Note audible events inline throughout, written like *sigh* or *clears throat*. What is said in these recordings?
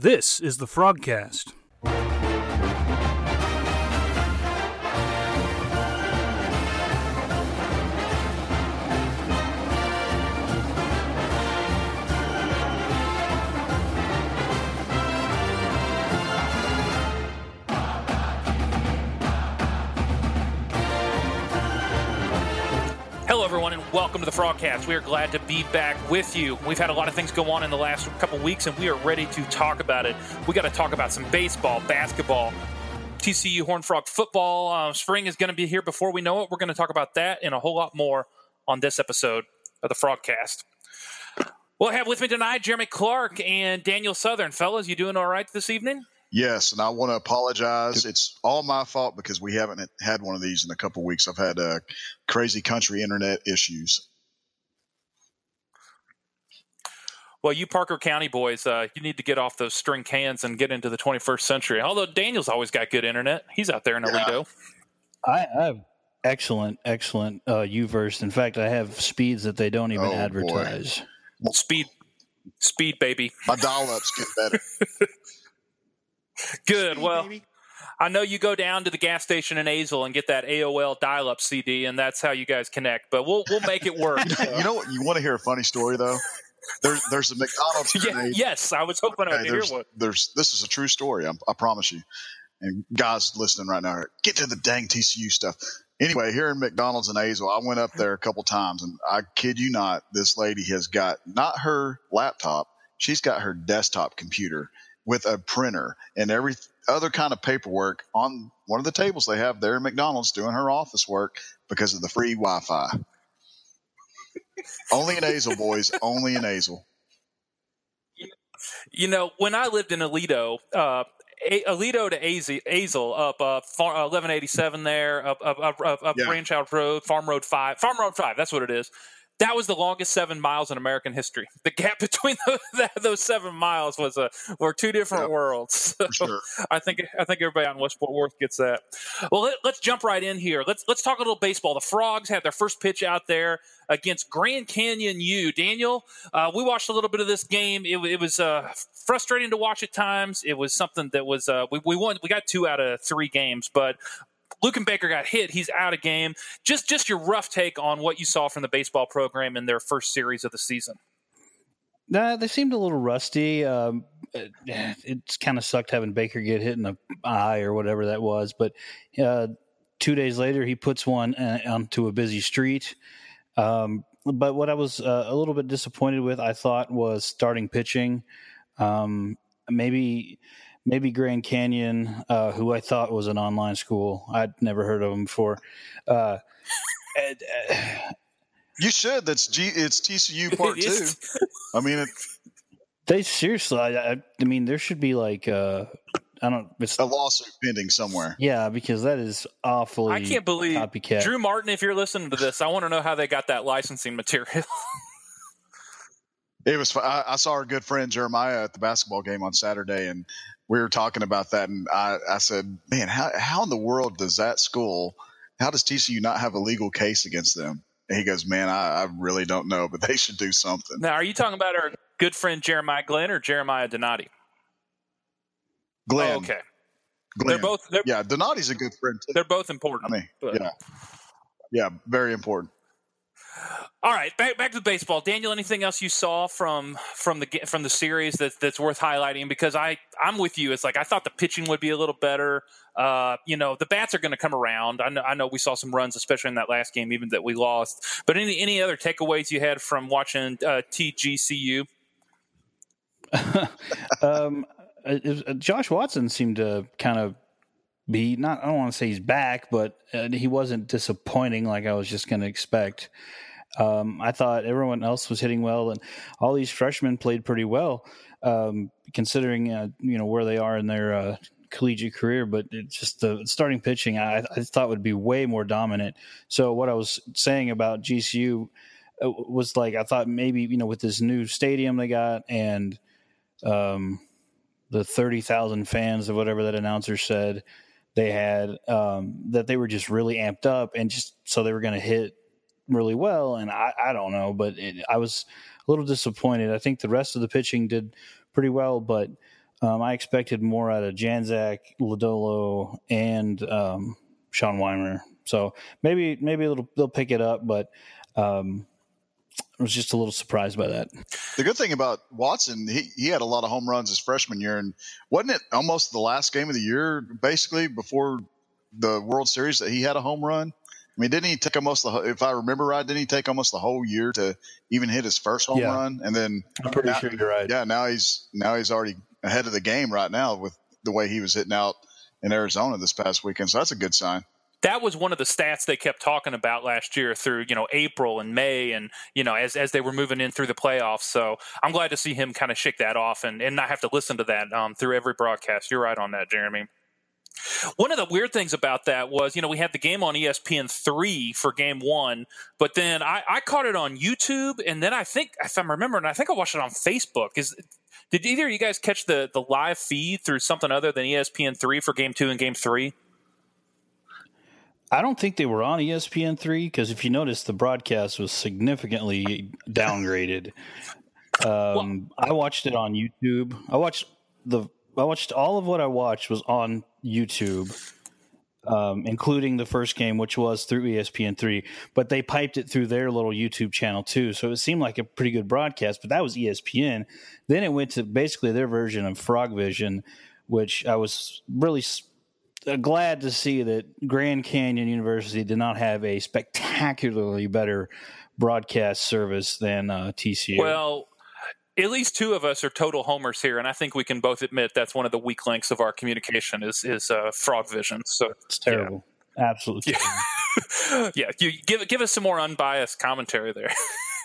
This is the Frogcast. Welcome to the Frogcast. We are glad to be back with you. We've had a lot of things go on in the last couple weeks, and we are ready to talk about it. We got to talk about some baseball, basketball, TCU Horn Frog football. Uh, spring is going to be here before we know it. We're going to talk about that and a whole lot more on this episode of the Frogcast. We'll have with me tonight Jeremy Clark and Daniel Southern. Fellas, you doing all right this evening? Yes, and I want to apologize. It's all my fault because we haven't had one of these in a couple weeks. I've had uh, crazy country internet issues. Well, you Parker County boys, uh, you need to get off those string cans and get into the 21st century. Although Daniel's always got good internet, he's out there in Aledo. I, I have excellent, excellent uh, UVerse. In fact, I have speeds that they don't even Oh, boy. advertise. Speed, speed, baby. My dial-ups get better. *laughs* Good. Well, I know you go down to the gas station in Azle and get that AOL dial-up CD, and that's how you guys connect. But we'll we'll make it work. *laughs* you know what? You want to hear a funny story though? There's there's a McDonald's. *laughs* Yeah, grenade. yes, I was hoping I Okay, would hear one. there's this is a true story. I, I promise you. And guys listening right now, get to the dang TCU stuff. Anyway, here in McDonald's in Azle, I went up there a couple times, and I kid you not, this lady has got not her laptop, she's got her desktop computer with a printer and every other kind of paperwork on one of the tables they have there in McDonald's doing her office work because of the free Wi-Fi. *laughs* only in Azle, boys. Only in Azle. You know, when I lived in Aledo, uh, A- Aledo to Azle up uh, far, uh, 1187 there, up up up, up, up Yeah. Ranch House Road, Farm Road Five, Farm Road Five. That's what it is. That was the longest seven miles in American history. *laughs* The gap between those, *laughs* that, those seven miles was a were two different Yep. worlds. *laughs* So sure. I think I think everybody on West Fort Worth gets that. Well, let, let's jump right in here. Let's let's talk a little baseball. The Frogs had their first pitch out there against Grand Canyon U. Daniel, uh, we watched a little bit of this game. It, it was uh, frustrating to watch at times. It was something that was uh, we we won. We got two out of three games, but. Luken Baker got hit. He's out of game. Just just your rough take on what you saw from the baseball program in their first series of the season. Nah, they seemed a little rusty. Um, it, it's kind of sucked having Baker get hit in the eye or whatever that was. But uh, two days later, he puts one uh, onto a busy street. Um, but what I was uh, a little bit disappointed with, I thought, was starting pitching. Um, maybe maybe Grand Canyon, uh, who I thought was an online school. I'd never heard of them before. Uh, *laughs* and, uh, You should. That's G. It's TCU *laughs* part It two. I mean, it, They seriously, I, I, I mean, there should be like, uh, I don't, it's, a lawsuit pending somewhere. yeah, because that is awfully. I can't believe copycat. Drew Martin. If you're listening to this, I want to know how they got that licensing material. *laughs* It was. I, I saw our good friend Jeremiah at the basketball game on Saturday, and we were talking about that. And I, I said, "Man, how how in the world does that school? How does TCU not have a legal case against them?" And he goes, "Man, I, I really don't know, but they should do something." now, are you talking about our good friend Jeremiah Glenn or Jeremiah Donati? Glenn, Oh, okay, Glenn. they're both they're, yeah, Donati's a good friend too. they're both important. I mean, But- yeah, yeah, very important. All right, back back to baseball. Daniel, anything else you saw from from the from the series that that's worth highlighting? Because I I'm with you. It's like I thought the pitching would be a little better. Uh, you know, the bats are going to come around. I know I know we saw some runs, especially in that last game, even that we lost. But any any other takeaways you had from watching uh, TGCU? *laughs* um, was- uh, Josh Watson seemed to kind of be not. I don't want to say he's back, but uh, he wasn't disappointing like I was just going to expect. Um, I thought everyone else was hitting well, and all these freshmen played pretty well, um, considering uh, you know where they are in their uh, collegiate career. But just the starting pitching, I, I thought would be way more dominant. So what I was saying about GCU uh, was like I thought maybe you know with this new stadium they got and um, the thirty thousand fans of whatever that announcer said they had um, that they were just really amped up and just so they were going to hit really well. And I, I don't know, but it, I was a little disappointed. I think the rest of the pitching did pretty well, but Um, I expected more out of Janczak, Lodolo, and um, Sean Wymer. So maybe maybe they'll, they'll pick it up, but um, I was just a little surprised by that. The good thing about Watson, he, he had a lot of home runs his freshman year, and wasn't it almost the last game of the year, basically before the World Series, that he had a home run? I mean, didn't he take almost the? If I remember right, didn't he take almost the whole year to even hit his first home Yeah. run? And then I'm pretty now- sure you're right. Yeah, now he's now he's already ahead of the game right now with the way he was hitting out in Arizona this past weekend. So that's a good sign. that was one of the stats they kept talking about last year through you know April and May and you know as as they were moving in through the playoffs. So I'm glad to see him kind of shake that off and and not have to listen to that um, through every broadcast. You're right on that, Jeremy. One of the weird things about that was, you know, we had the game on ESPN three for game one, but then I, I caught it on YouTube, and then I think, if I'm remembering, I think I watched it on Facebook. Is did either of you guys catch the the live feed through something other than ESPN three for game two and game three? I don't think they were on ESPN three because if you notice, the broadcast was significantly downgraded. *laughs* Um, I watched it on YouTube. I watched the. I watched all of what I watched was on YouTube, um, including the first game, which was through ESPN three. But they piped it through their little YouTube channel too, so it seemed like a pretty good broadcast. But that was ESPN. Then it went to basically their version of Frog Vision, which I was really uh, glad to see that Grand Canyon University did not have a spectacularly better broadcast service than uh, TCU. Well, at least two of us are total homers here, and I think we can both admit that's one of the weak links of our communication is is uh, frog vision. So it's terrible. Absolutely. terrible. *laughs* yeah, you give give us some more unbiased commentary there. *laughs*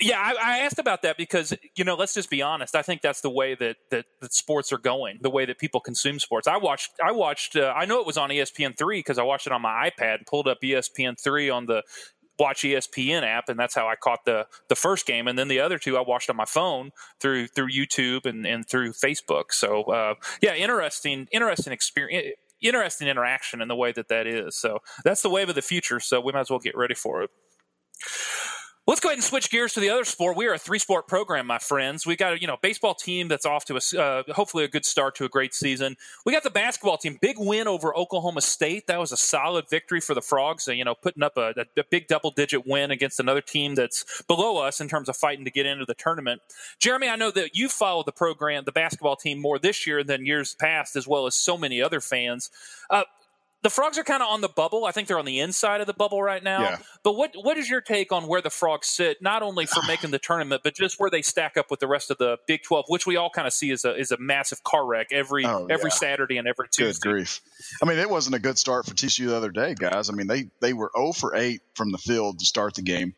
yeah, I, I asked about that because you know, let's just be honest. I think that's the way that, that that sports are going, the way that people consume sports. I watched, I watched, uh, I know it was on ESPN three because I watched it on my iPad, and pulled up ESPN three on the Watch ESPN app, and that's how I caught the the first game. And then the other two I watched on my phone through through YouTube and, and through Facebook. So uh, yeah, interesting, interesting experience. Interesting interaction in the way that that is. So that's the wave of the future. So we might as well get ready for it. Let's go ahead and switch gears to the other sport. We are a three sport program, my friends. We got a you know baseball team that's off to a uh, hopefully a good start to a great season. We got the basketball team, big win over Oklahoma State. That was a solid victory for the Frogs. Uh, you know, putting up a, a, big double digit win against another team that's below us in terms of fighting to get into the tournament. Jeremy, I know that you followed the program, the basketball team, more this year than years past, as well as so many other fans. Uh, the frogs are kind of on the bubble. I think they're on the inside of the bubble right now. Yeah. But what what is your take on where the frogs sit, not only for *sighs* making the tournament, but just where they stack up with the rest of the Big Twelve, which we all kind of see as a is a massive car wreck every Oh, every yeah. Saturday and every Tuesday. Good grief. I mean, it wasn't a good start for TCU the other day, guys. I mean, they, they were 0 for 8 from the field to start the game.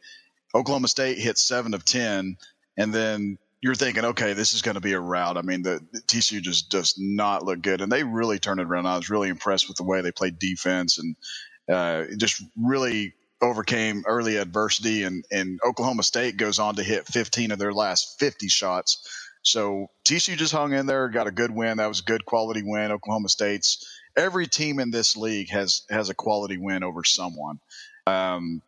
Oklahoma State hit 7 of 10, and then you're thinking, okay, this is going to be a rout. I mean, the, the TCU just does not look good, and they really turned it around. I was really impressed with the way they played defense and uh, just really overcame early adversity. And, and Oklahoma State goes on to hit 15 of their last 50 shots. So TCU just hung in there, got a good win. That was a good quality win. Oklahoma State's every team in this league has has a quality win over someone. Um,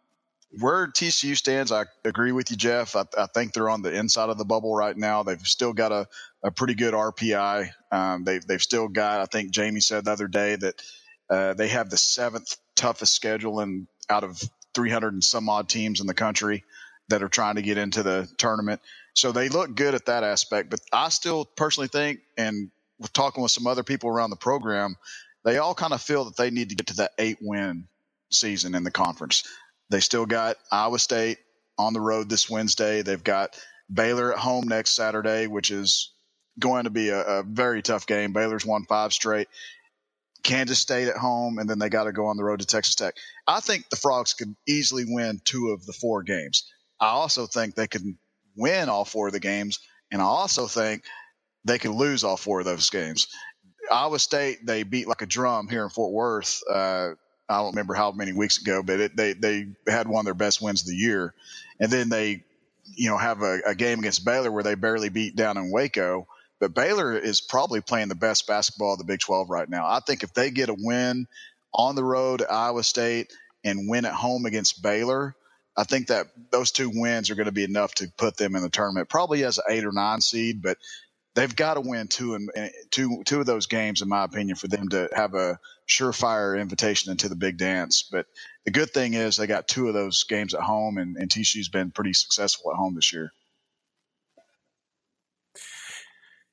where TCU stands, I agree with you, Geoff. I, I think they're on the inside of the bubble right now. They've still got a, a pretty good RPI. Um, they've they've still got. I think Jamie said the other day that uh, they have the seventh toughest schedule in out of 300 and some odd teams in the country that are trying to get into the tournament. So they look good at that aspect. But I still personally think, and we're talking with some other people around the program, they all kind of feel that they need to get to that eight win season in the conference. They still got Iowa State on the road this Wednesday. They've got Baylor at home next Saturday, which is going to be a, a very tough game. Baylor's won five straight. Kansas State at home, and then they got to go on the road to Texas Tech. I think the Frogs could easily win two of the four games. I also think they can win all four of the games, and I also think they could lose all four of those games. Iowa State they beat like a drum here in Fort Worth. Uh, I don't remember how many weeks ago, but it, they they had one of their best wins of the year, and then they you know have a, a game against Baylor where they barely beat down in Waco. But Baylor is probably playing the best basketball of the Big 12 right now. I think if they get a win on the road at Iowa State and win at home against Baylor, I think that those two wins are going to be enough to put them in the tournament, probably as an eight or nine seed. But they've got to win two and two two of those games, in my opinion, for them to have a surefire invitation into the big dance. But the good thing is they got two of those games at home, and, and TCU's been pretty successful at home this year.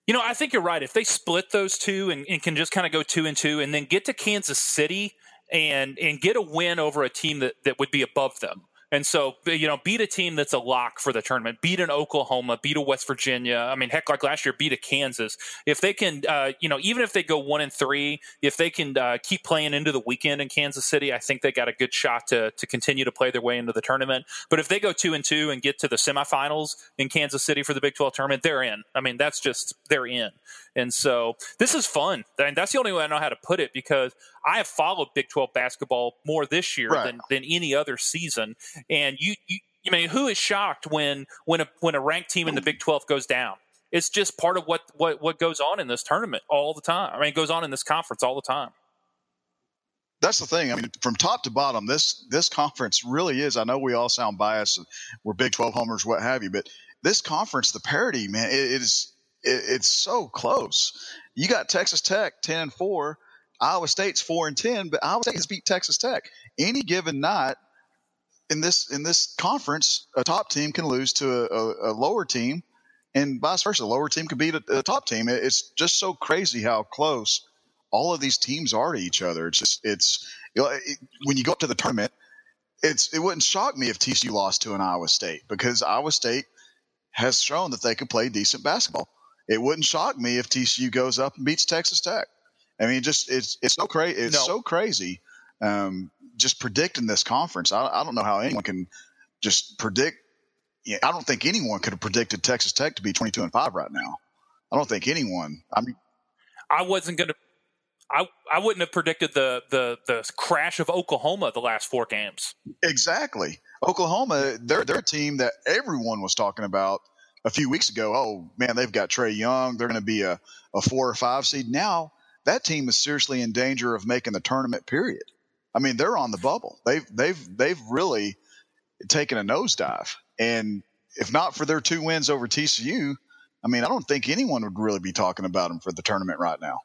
You know, I think you're right. If they split those two and, and can just kind of go two and two, and then get to Kansas City and and get a win over a team that, that would be above them, and so, you know, beat a team that's a lock for the tournament, beat an Oklahoma, beat a West Virginia. I mean, heck, like last year, beat a Kansas. If they can, uh, you know, even if they go one and three, if they can uh, keep playing into the weekend in Kansas City, I think they got a good shot to to continue to play their way into the tournament. But if they go two and two and get to the semifinals in Kansas City for the Big 12 tournament, they're in. I mean, that's just they're in. And so this is fun. I mean, that's the only way I know how to put it because I have followed Big 12 basketball more this year right. than, than any other season. And you, you, I mean, who is shocked when when a when a ranked team in the Big 12 goes down? It's just part of what what what goes on in this tournament all the time. I mean, it goes on in this conference all the time. That's the thing. I mean, from top to bottom, this this conference really is. I know we all sound biased. We're Big 12 homers, what have you, but this conference, the parity, man, it, it is it, it's so close. You got Texas Tech 10 and 4, Iowa State's 4 and 10, but Iowa State has beat Texas Tech. Any given night in this in this conference, a top team can lose to a, a, a lower team and vice versa. A lower team can beat a, a top team. It's just so crazy how close all of these teams are to each other. It's just it's you know, it, when you go up to the tournament, it's it wouldn't shock me if TCU lost to an Iowa State because Iowa State has shown that they can play decent basketball it wouldn't shock me if TCU goes up and beats Texas Tech. I mean, just it's it's so crazy. It's no. so crazy. Um, just predicting this conference. I, I, don't know how anyone can just predict. I don't think anyone could have predicted Texas Tech to be twenty two and five right now. I don't think anyone. I mean, I wasn't going to. I, I wouldn't have predicted the, the the crash of Oklahoma the last four games. Exactly. Oklahoma, they're they're a team that everyone was talking about a few weeks ago, oh man, they've got Trae Young. They're going to be a, a four or five seed. Now that team is seriously in danger of making the tournament. Period. I mean, they're on the bubble. They've they've they've really taken a nosedive. And if not for their two wins over TCU, I mean, I don't think anyone would really be talking about them for the tournament right now.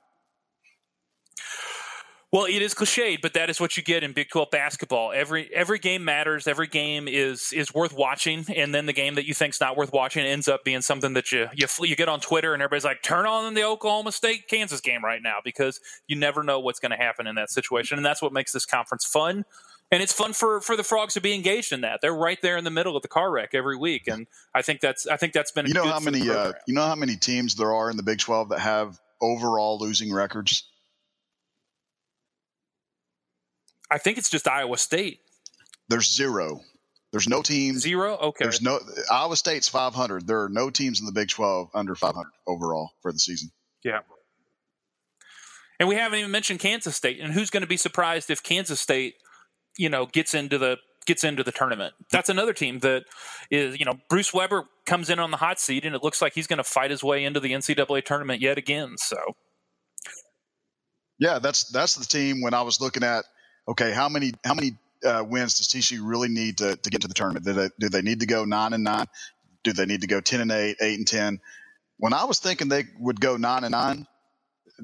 Well, it is cliched, but that is what you get in Big 12 basketball. Every every game matters. Every game is is worth watching, and then the game that you think is not worth watching ends up being something that you you you get on Twitter and everybody's like, "Turn on the Oklahoma State Kansas game right now," because you never know what's going to happen in that situation, and that's what makes this conference fun. And it's fun for, for the frogs to be engaged in that. They're right there in the middle of the car wreck every week, and I think that's I think that's been you know how many uh, you know how many teams there are in the Big Twelve that have overall losing records I think it's just Iowa State. There's zero. There's no teams. Zero. Okay. There's no Iowa State's 500. There are no teams in the Big 12 under 500 overall for the season. Yeah. And we haven't even mentioned Kansas State. And who's going to be surprised if Kansas State, you know, gets into the gets into the tournament? That's another team that is, you know, Bruce Weber comes in on the hot seat, and it looks like he's going to fight his way into the NCAA tournament yet again. So. Yeah, that's that's the team. When I was looking at okay, how many how many uh, wins does TCU really need to, to get to the tournament? Do they, do they need to go nine and nine? Do they need to go ten and eight, eight and ten? When I was thinking they would go nine and nine,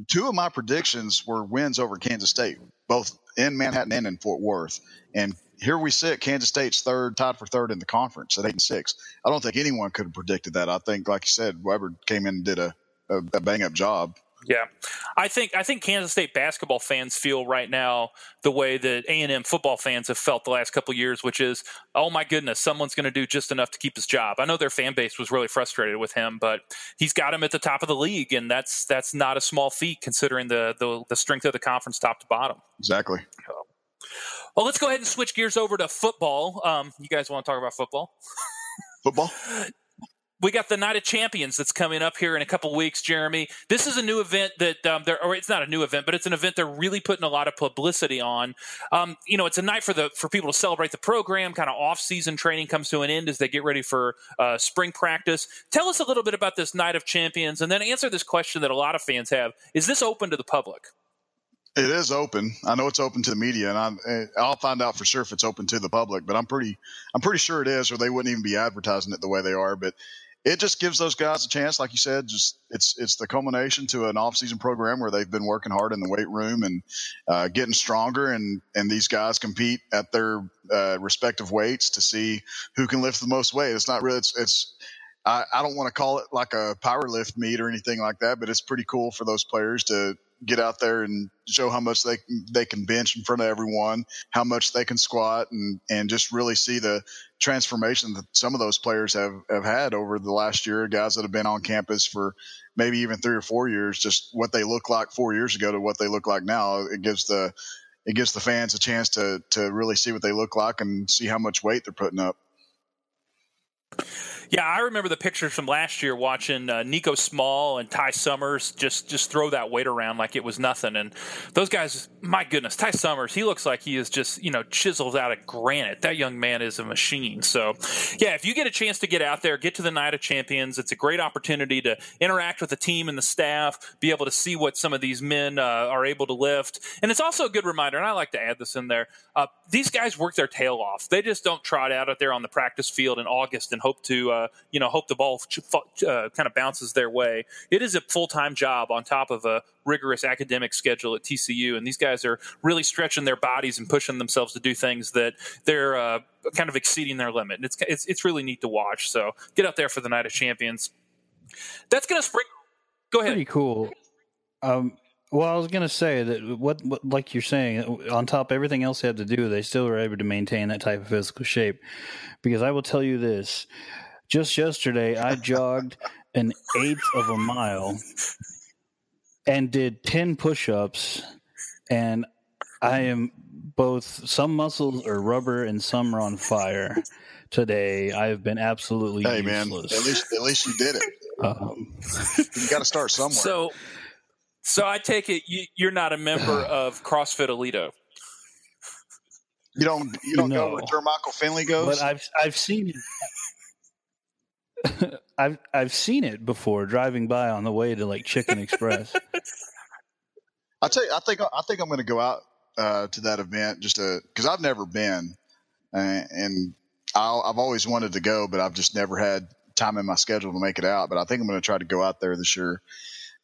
two of my predictions were wins over Kansas State, both in Manhattan and in Fort Worth. And here we sit, Kansas State's third, tied for third in the conference at eight and six. I don't think anyone could have predicted that. I think, like you said, Weber came in and did a, a, a bang up job. Yeah, I think I think Kansas State basketball fans feel right now the way that A and M football fans have felt the last couple years, which is, oh my goodness, someone's going to do just enough to keep his job. I know their fan base was really frustrated with him, but he's got him at the top of the league, and that's that's not a small feat considering the the, the strength of the conference top to bottom. Exactly. So, well, let's go ahead and switch gears over to football. Um, you guys want to talk about football? Football. *laughs* we got the Night of Champions that's coming up here in a couple weeks, Jeremy. This is a new event that um, they're, or it's not a new event, but it's an event they're really putting a lot of publicity on. Um, you know, it's a night for the for people to celebrate the program. Kind of off season training comes to an end as they get ready for uh, spring practice. Tell us a little bit about this Night of Champions, and then answer this question that a lot of fans have: Is this open to the public? It is open. I know it's open to the media, and I'm, eh, I'll find out for sure if it's open to the public. But I'm pretty, I'm pretty sure it is, or they wouldn't even be advertising it the way they are. But it just gives those guys a chance, like you said. Just it's it's the culmination to an off-season program where they've been working hard in the weight room and uh, getting stronger, and and these guys compete at their uh, respective weights to see who can lift the most weight. It's not really it's it's I, I don't want to call it like a power lift meet or anything like that, but it's pretty cool for those players to get out there and show how much they they can bench in front of everyone, how much they can squat, and and just really see the transformation that some of those players have have had over the last year. Guys that have been on campus for maybe even three or four years, just what they look like four years ago to what they look like now. It gives the it gives the fans a chance to to really see what they look like and see how much weight they're putting up. Yeah, I remember the pictures from last year watching uh, Nico Small and Ty Summers just just throw that weight around like it was nothing. And those guys, my goodness, Ty Summers, he looks like he is just you know chiseled out of granite. That young man is a machine. So, yeah, if you get a chance to get out there, get to the Night of Champions, it's a great opportunity to interact with the team and the staff, be able to see what some of these men uh, are able to lift, and it's also a good reminder. And I like to add this in there. Uh, these guys work their tail off. They just don't trot out out there on the practice field in August and hope to uh, you know hope the ball uh, kind of bounces their way. It is a full time job on top of a rigorous academic schedule at TCU, and these guys are really stretching their bodies and pushing themselves to do things that they're uh, kind of exceeding their limit. And it's, it's it's really neat to watch. So get out there for the night of champions. That's to spring. Go ahead. Pretty cool. Um, well, I was going to say that what, what, like you're saying, on top of everything else they had to do, they still were able to maintain that type of physical shape. Because I will tell you this: just yesterday, I jogged an eighth of a mile and did ten push-ups, and I am both some muscles are rubber and some are on fire. Today, I have been absolutely hey useless. man, at least at least you did it. Um, you got to start somewhere. So, so I take it you, you're not a member *sighs* of CrossFit Aledo. you don't you don't No. go where Jermichael Finley goes. but I've I've seen it. *laughs* I've I've seen it before driving by on the way to like Chicken Express. *laughs* I tell you, I think I think I'm going to go out uh, to that event just to because I've never been, uh, and I'll, I've always wanted to go, but I've just never had time in my schedule to make it out. But I think I'm going to try to go out there this year,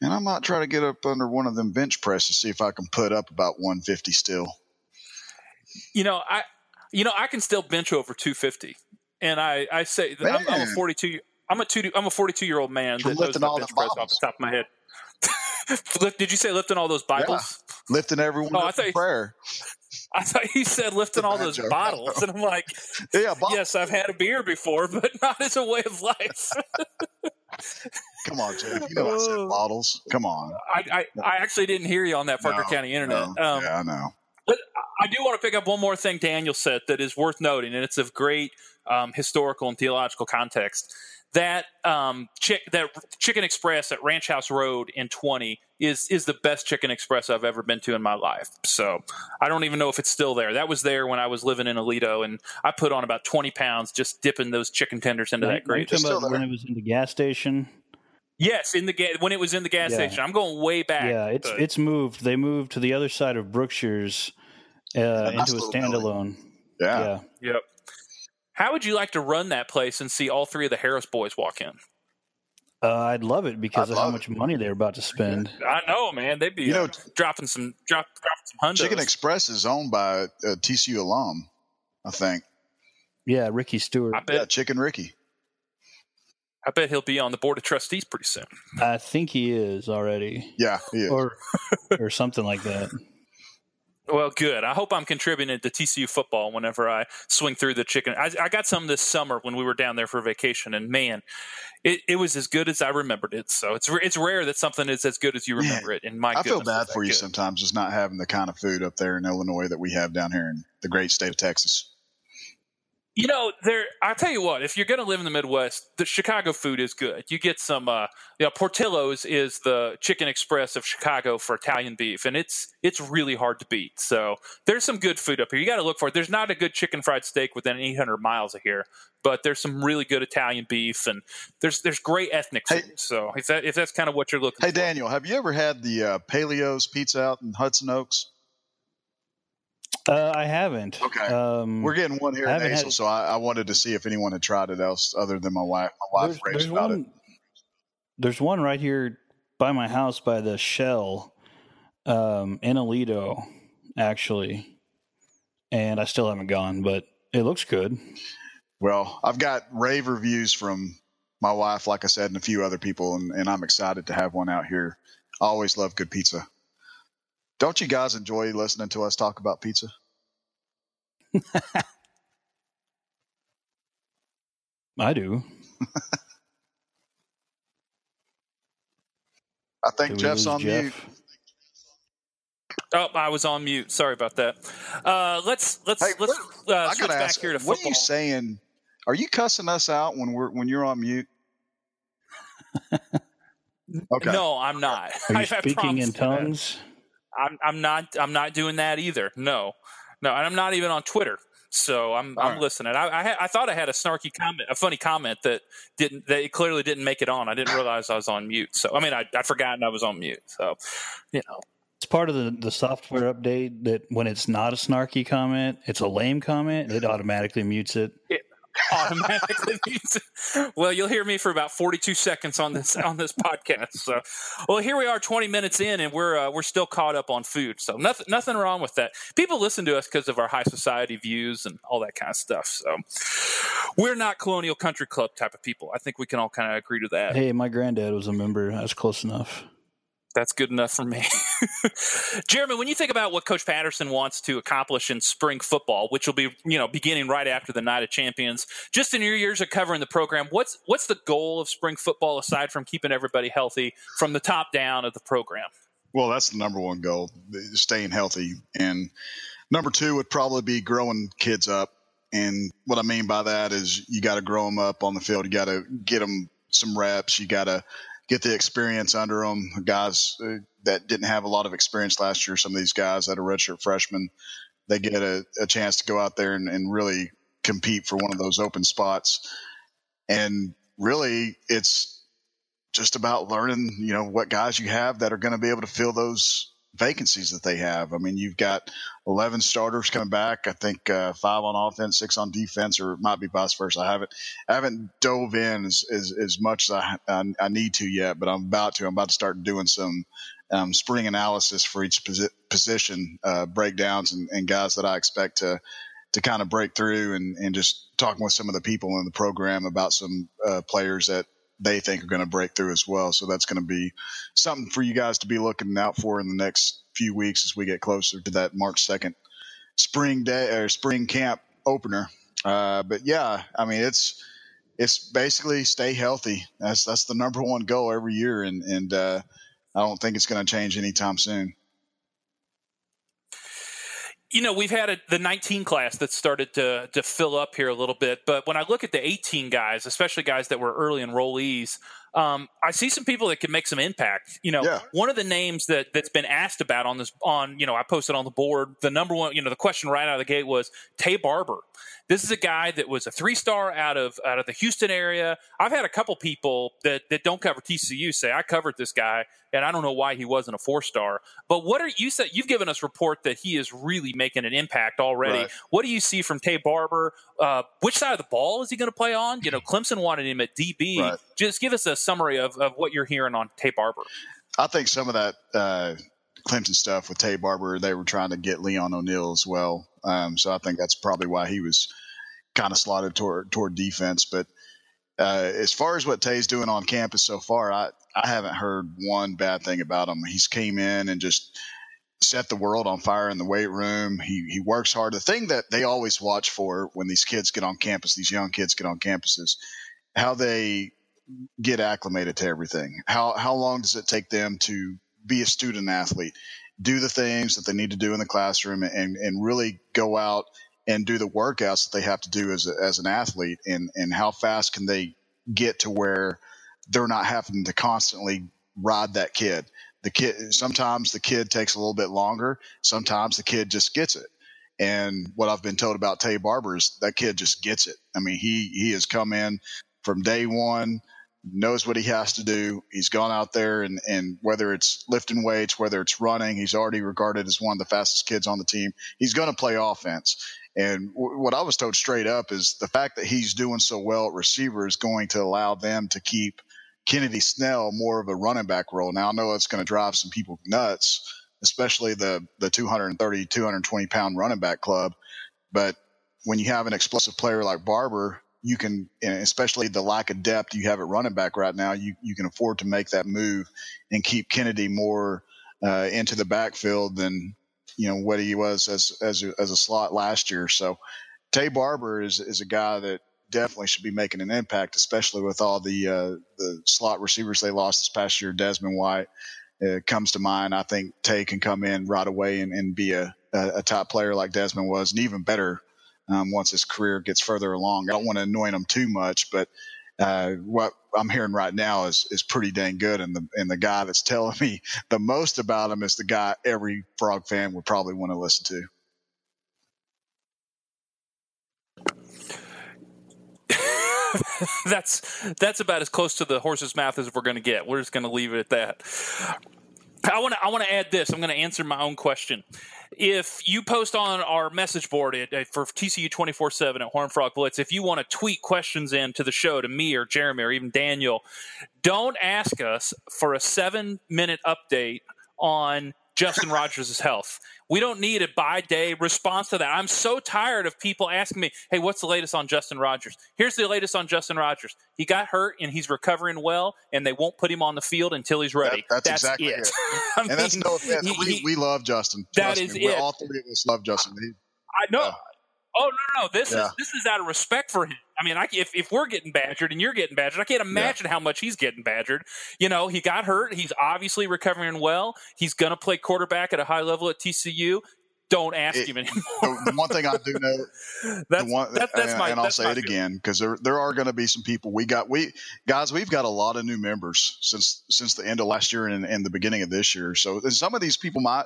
and I might try to get up under one of them bench presses to see if I can put up about 150 still. You know, I you know I can still bench over 250, and I I say that I'm, I'm a 42. I'm a two. I'm a 42 year old man From that knows lifting my all bench press off the top of my head. *laughs* Did you say lifting all those Bibles? Lifting everyone Oh, I thought you- prayer. I thought you said lifting all those joke. bottles, and I'm like, *laughs* Yeah, Bob, yes, I've had a beer before, *laughs* but not as a way of life. Come on, Geoff. You know I Oh. said bottles. Come on. I, I, I actually didn't hear you on that Parker No, County internet. no. Um, yeah, I know. But I do want to pick up one more thing Daniel said that is worth noting, and it's of great um, historical and theological context. That um, chick, that Chicken Express at Ranch House Road in twenty is is the best Chicken Express I've ever been to in my life. So I don't even know if it's still there. That was there when I was living in Aledo, and I put on about twenty pounds just dipping those chicken tenders into Are that you gravy. about when it was in the gas station? Yes, in the ga- when it was in the gas Yeah. station. I'm going way back. Yeah, it's but- it's moved. They moved to the other side of Brookshire's uh, into a little building. standalone. Yeah. Yeah. Yep. How would you like to run that place and see all three of the Harris boys walk in? Uh, I'd love it because I'd of how love much money they're about to spend. *laughs* I know, man. They'd be You know, uh, dropping some drop, dropping some hundos. Chicken Express is owned by a TCU alum, I think. Yeah, Ricky Stewart. I bet. Yeah, Chicken Ricky. I bet he'll be on the board of trustees pretty soon. I think he is already, Yeah, he is. or or something like that. Well, good. I hope I'm contributing to TCU football whenever I swing through the chicken. I, I got some this summer when we were down there for vacation, and man, it, it was as good as I remembered it. So it's it's rare that something is as good as you remember it. And my I feel bad for you good. sometimes just not having the kind of food up there in Illinois that we have down here in the great state of Texas. You know, there. I tell you what, if you're going to live in the Midwest, the Chicago food is good. You get some. Uh, you know, Portillo's is the Chicken Express of Chicago for Italian beef, and it's it's really hard to beat. So there's some good food up here. You got to look for it. There's not a good chicken fried steak within 800 miles of here, but there's some really good Italian beef, and there's there's great ethnic Hey- food. So if that if that's kind of what you're looking Hey, for, Daniel, have you ever had the uh, Palio's Pizza out in Hudson Oaks? Uh, I haven't. Okay. Um, We're getting one here I in Azle, had- so I, I wanted to see if anyone had tried it else other than my wife. My wife there's, raves there's about one. it. There's one right here by my house by the Shell um, in Aledo, actually, and I still haven't gone, but it looks good. Well, I've got rave reviews from my wife, like I said, and a few other people, and, and I'm excited to have one out here. I always love good pizza. Don't you guys enjoy listening to us talk about pizza? *laughs* I do. I think Did Geoff's on Geoff? mute. Oh, I was on mute. Sorry about that. Uh, let's let's Hey, let's what- uh, switch back ask, here to football. what are you saying? Are you cussing us out when we're when you're on mute? *laughs* Okay. No, I'm not. Are I- you *laughs* I speaking promise in tongues? that. I'm I'm not I'm not doing that either. No, no, and I'm not even on Twitter. So I'm All I'm right. listening. I I, had, I thought I had a snarky comment, a funny comment that didn't that it clearly didn't make it on. I didn't realize I was on mute. So I mean I I forgotten I was on mute. So you know It's part of the, the software update that when it's not a snarky comment, it's a lame comment, it automatically mutes it. *laughs* automatically. Well you'll hear me for about 42 seconds on this on this podcast. So well here we are 20 minutes in and we're uh, we're still caught up on food. So nothing nothing wrong with that. People listen to us because of our high society views and all that kind of stuff. So we're not colonial country club type of people. I think we can all kind of agree to that. Hey, my granddad was a member. That's close enough. That's good enough for me. *laughs* Jeremy, when you think about what Coach Patterson wants to accomplish in spring football, which will be you know beginning right after the Night of Champions, just in your years of covering the program, what's what's the goal of spring football aside from keeping everybody healthy from the top down of the program? Well, that's the number one goal, staying healthy. And number two would probably be growing kids up. And what I mean by that is you got to grow them up on the field. You got to get them some reps. You got to get the experience under them. Guys uh, that didn't have a lot of experience last year, some of these guys that are redshirt freshmen, they get a, a chance to go out there and, and really compete for one of those open spots. And really, it's just about learning, you know, what guys you have that are going to be able to fill those vacancies that they have. I mean, you've got 11 starters coming back. I think uh, five on offense, six on defense, or it might be vice versa. I haven't, I haven't dove in as, as, as much as I, I, I need to yet, but I'm about to. I'm about to start doing some um, spring analysis for each posi- position uh, breakdowns and, and guys that I expect to to kind of break through and, and just talking with some of the people in the program about some uh, players that they think are going to break through as well. So that's going to be something for you guys to be looking out for in the next few weeks as we get closer to that March 2nd spring day or spring camp opener. Uh, but yeah, I mean, it's, it's basically stay healthy. That's, that's the number one goal every year. And, and, uh, I don't think it's going to change anytime soon. You know, we've had a, the 19 class that started to to fill up here a little bit, but when I look at the 18 guys, especially guys that were early enrollees, um, I see some people that can make some impact. You know, Yeah. one of the names that that's been asked about on this on you know I posted on the board. The number one, you know, the question right out of the gate was Taye Barber. This is a guy that was a three star out of out of the Houston area. I've had a couple people that that don't cover TCU say I covered this guy, and I don't know why he wasn't a four star. But what are you said? You've given us report that he is really making an impact already. Right. What do you see from Taye Barber? Uh, which side of the ball is he going to play on? You know, Clemson wanted him at DB. Right. Just give us a summary of, of what you're hearing on Taye Barber. I think some of that uh, Clemson stuff with Taye Barber, they were trying to get Leon O'Neal as well. Um, so I think that's probably why he was kind of slotted toward toward defense. But uh, as far as what Taye's doing on campus so far, I I haven't heard one bad thing about him. He's came in and just set the world on fire in the weight room. He he works hard. The thing that they always watch for when these kids get on campus, these young kids get on campuses, how they get acclimated to everything. How how long does it take them to be a student athlete, do the things that they need to do in the classroom, and and really go out and do the workouts that they have to do as a, as an athlete, and and how fast can they get to where they're not having to constantly ride that kid. The kid sometimes the kid takes a little bit longer. Sometimes the kid just gets it. And what I've been told about Taye Barber is that kid just gets it. I mean, he he has come in from day one knows what he has to do. He's gone out there and, and whether it's lifting weights, whether it's running, he's already regarded as one of the fastest kids on the team. He's going to play offense. And w- what I was told straight up is the fact that he's doing so well at receiver is going to allow them to keep Kenedy Snell more of a running back role. Now I know it's going to drive some people nuts, especially the, the 230, 220 pound running back club. But when you have an explosive player like Barber, you can, especially the lack of depth you have at running back right now, you, you can afford to make that move and keep Kenedy more uh, into the backfield than you know what he was as as a, as a slot last year. So Taye Barber is is a guy that definitely should be making an impact, especially with all the uh, the slot receivers they lost this past year. Desmon White uh, comes to mind. I think Taye can come in right away and, and be a, a, a top player like Desmon was, and even better um, once his career gets further along. I don't want to annoy him too much, but uh, what I'm hearing right now is is pretty dang good, and the and the guy that's *laughs* telling me the most about him is the guy every Frog fan would probably want to listen to. *laughs* that's that's about as close to the horse's mouth as we're going to get. We're just going to leave it at that. I want to I want to add this. I'm going to answer my own question if you post on our message board at, at, for TCU 24 7 at Horn Frog Blitz, if you want to tweet questions in to the show to me or Jeremy or even Daniel, don't ask us for a seven minute update on Justin Rogers' health. We don't need a by day response to that. I'm so tired of people asking me, hey, what's the latest on Justin Rogers? Here's the latest on Justin Rogers. He got hurt and he's recovering well, and they won't put him on the field until he's ready. That, that's, that's, exactly it. it. *laughs* and mean, that's no offense. He, we, we love Justin. That is me. it. All three of us love Justin. He, I know. Uh, Oh no, no, this yeah. is this is out of respect for him. I mean, I, if if we're getting badgered and you're getting badgered, I can't imagine yeah. how much he's getting badgered. You know, he got hurt. He's obviously recovering well. He's going to play quarterback at a high level at TCU. Don't ask it, him *laughs* anymore. the one thing I do know, *laughs* that's, one, that, that's and, my, and I'll say it again because there there are going to be some people. We got we guys, we've got a lot of new members since since the end of last year and, and the beginning of this year. So some of these people might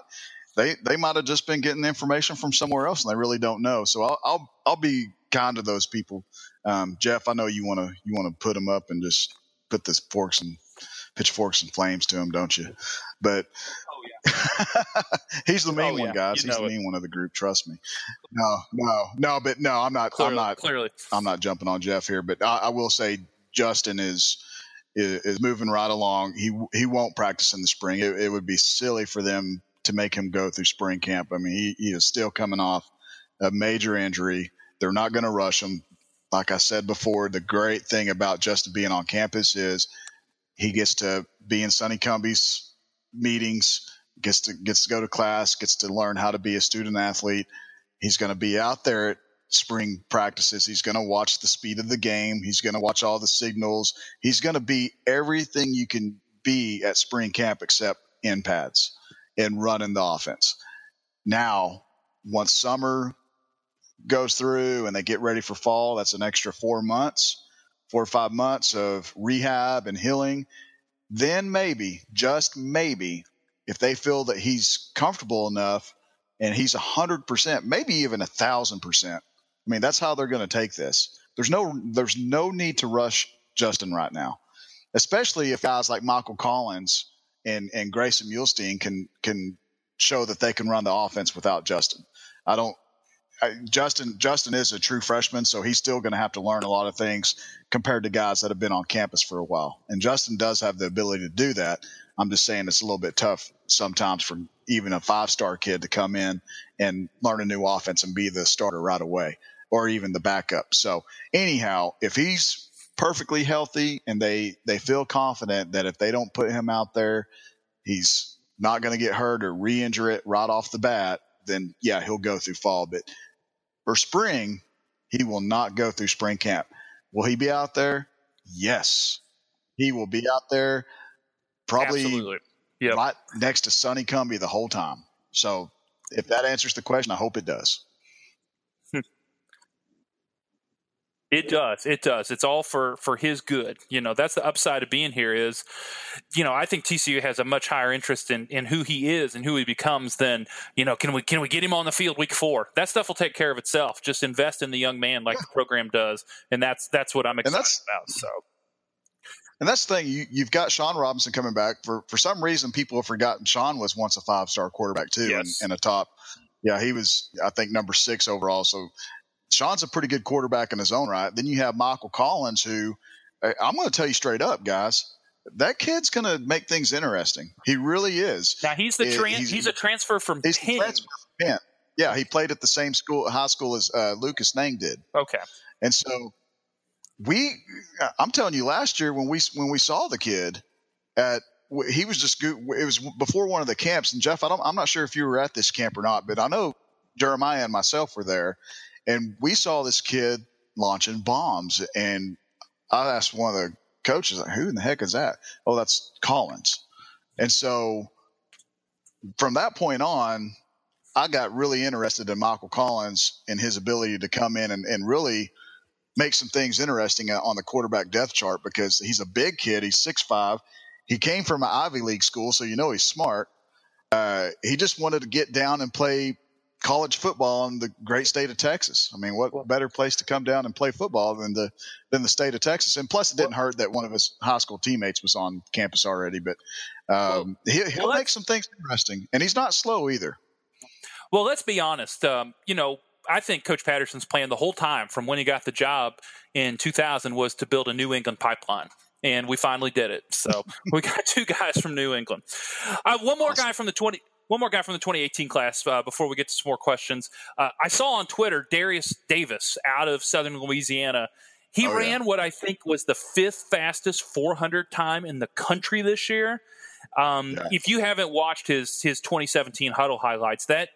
they they might have just been getting information from somewhere else and they really don't know. So I'll I'll, I'll be kind to those people. Um, Geoff, I know you want to you want to put them up and just put the forks and pitchforks and flames to them, don't you? But oh, yeah. *laughs* he's the main oh, one, yeah. guys. You he's the main one of the group. Trust me. No, no, no. But no, I'm not. Clearly, I'm not. Clearly, I'm not jumping on Geoff here. But I, I will say Justin is is, is moving right along. He he won't practice in the spring. It, it, would be silly for them to make him go through spring camp. I mean, he, he is still coming off a major injury. They're not going to rush him. Like I said before, the great thing about Justin being on campus is he gets to be in Sonny Cumbie's meetings, gets to gets to go to class, gets to learn how to be a student athlete. He's going to be out there at spring practices. He's going to watch the speed of the game. He's going to watch all the signals. He's going to be everything you can be at spring camp except in pads and running the offense. Now, once summer goes through and they get ready for fall, that's an extra four months, four or five months of rehab and healing. Then maybe, just maybe, if they feel that he's comfortable enough and he's a hundred percent, maybe even a thousand percent. I mean, that's how they're going to take this. There's no, there's no need to rush Justin right now, especially if guys like Michael Collins and and Grayson Muehlstein can can show that they can run the offense without Justin. I don't. I, Justin Justin is a true freshman, so he's still going to have to learn a lot of things compared to guys that have been on campus for a while. And Justin does have the ability to do that. I'm just saying it's a little bit tough sometimes for even a five star kid to come in and learn a new offense and be the starter right away, or even the backup. So anyhow, if he's perfectly healthy and they they feel confident that if they don't put him out there, he's not going to get hurt or re-injure it right off the bat, then yeah, he'll go through fall. But for spring, he will not go through spring camp. Will he be out there? Yes, he will be out there. Probably yep. right next to Sonny Cumbie the whole time. So if that answers the question, I hope it does. It does. It does. It's all for for his good. You know, that's the upside of being here is, you know, I think TCU has a much higher interest in in who he is and who he becomes than, you know, can we can we get him on the field week 4? That stuff will take care of itself. Just invest in the young man like the program does, and that's that's what I'm excited about. So And that's the thing. You, you've got Shawn Robinson coming back. For for some reason, people have forgotten Shawn was once a five star quarterback too, Yes. and, and a top. Yeah, he was I think number six overall. So Shawn's a pretty good quarterback in his own right. Then you have Michael Collins, who I- I'm going to tell you straight up, guys. That kid's going to make things interesting. He really is. Now he's the Yeah, tran- he's- he's, a transfer from He's Penn. transfer from Penn. Yeah, he played at the same school, high school as uh, Lucas Niang did. Okay. And so we, I'm telling you, last year when we when we saw the kid at, he was just good. It was before one of the camps. And Geoff, I don't, I'm not sure if you were at this camp or not, but I know Jeremiah and myself were there, and we saw this kid launching bombs. And I asked one of the coaches, like, "Who in the heck is that?" Oh, that's Collins. And so from that point on, I got really interested in Michael Collins and his ability to come in and, and really make some things interesting on the quarterback depth chart because he's a big kid. He's 6'5. He came from an Ivy League school, so you know he's smart. Uh, he just wanted to get down and play college football in the great state of Texas. I mean, what better place to come down and play football than the than the state of Texas? And plus, it didn't hurt that one of his high school teammates was on campus already. But um, he, he'll well, make some things interesting, and he's not slow either. Well, let's be honest. Um, you know, I think Coach Patterson's plan the whole time from when he got the job in 2000 was to build a New England pipeline. And we finally did it. So *laughs* we got two guys from New England. Uh, one more guy from the 20. One more guy from the 2018 class uh, before we get to some more questions. Uh, I saw on Twitter Darius Davis out of Southern Louisiana. He Oh, yeah. ran what I think was the fifth fastest 400 time in the country this year. Um, Yeah. If you haven't watched his his 2017 huddle highlights, that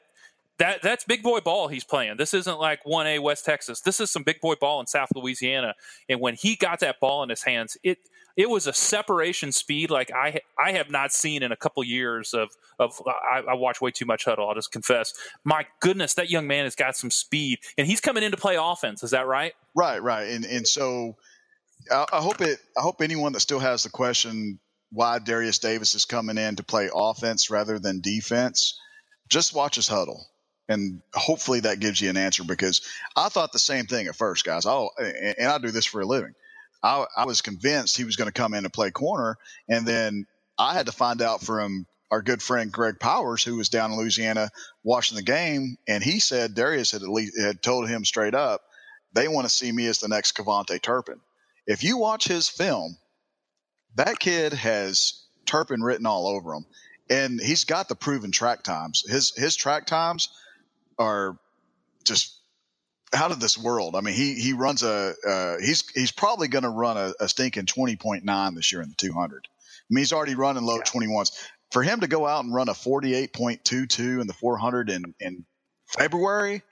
that that's big boy ball he's playing. This isn't like 1A West Texas. This is some big boy ball in South Louisiana. And when he got that ball in his hands, it it was a separation speed like I I have not seen in a couple years of of I, I watch way too much huddle. I'll just confess. My goodness, that young man has got some speed, and he's coming in to play offense. Is that right? Right, right, and and so I, I hope it. I hope anyone that still has the question why Darius Davis is coming in to play offense rather than defense, just watch his huddle, and hopefully that gives you an answer. Because I thought the same thing at first, guys. Oh, and and I do this for a living. I, I was convinced he was going to come in and play corner, and then I had to find out from our good friend Greg Powers, who was down in Louisiana watching the game, and he said Darius had at least had told him straight up they want to see me as the next KaVontae Turpin. If you watch his film, that kid has Turpin written all over him, and he's got the proven track times. His his track times are just out of this world. I mean, he he runs a uh, he's he's probably going to run a, a stinking twenty point nine this year in the two hundred. I mean, he's already running low twenty ones. For him to go out and run a forty eight point two two in the four hundred in in February,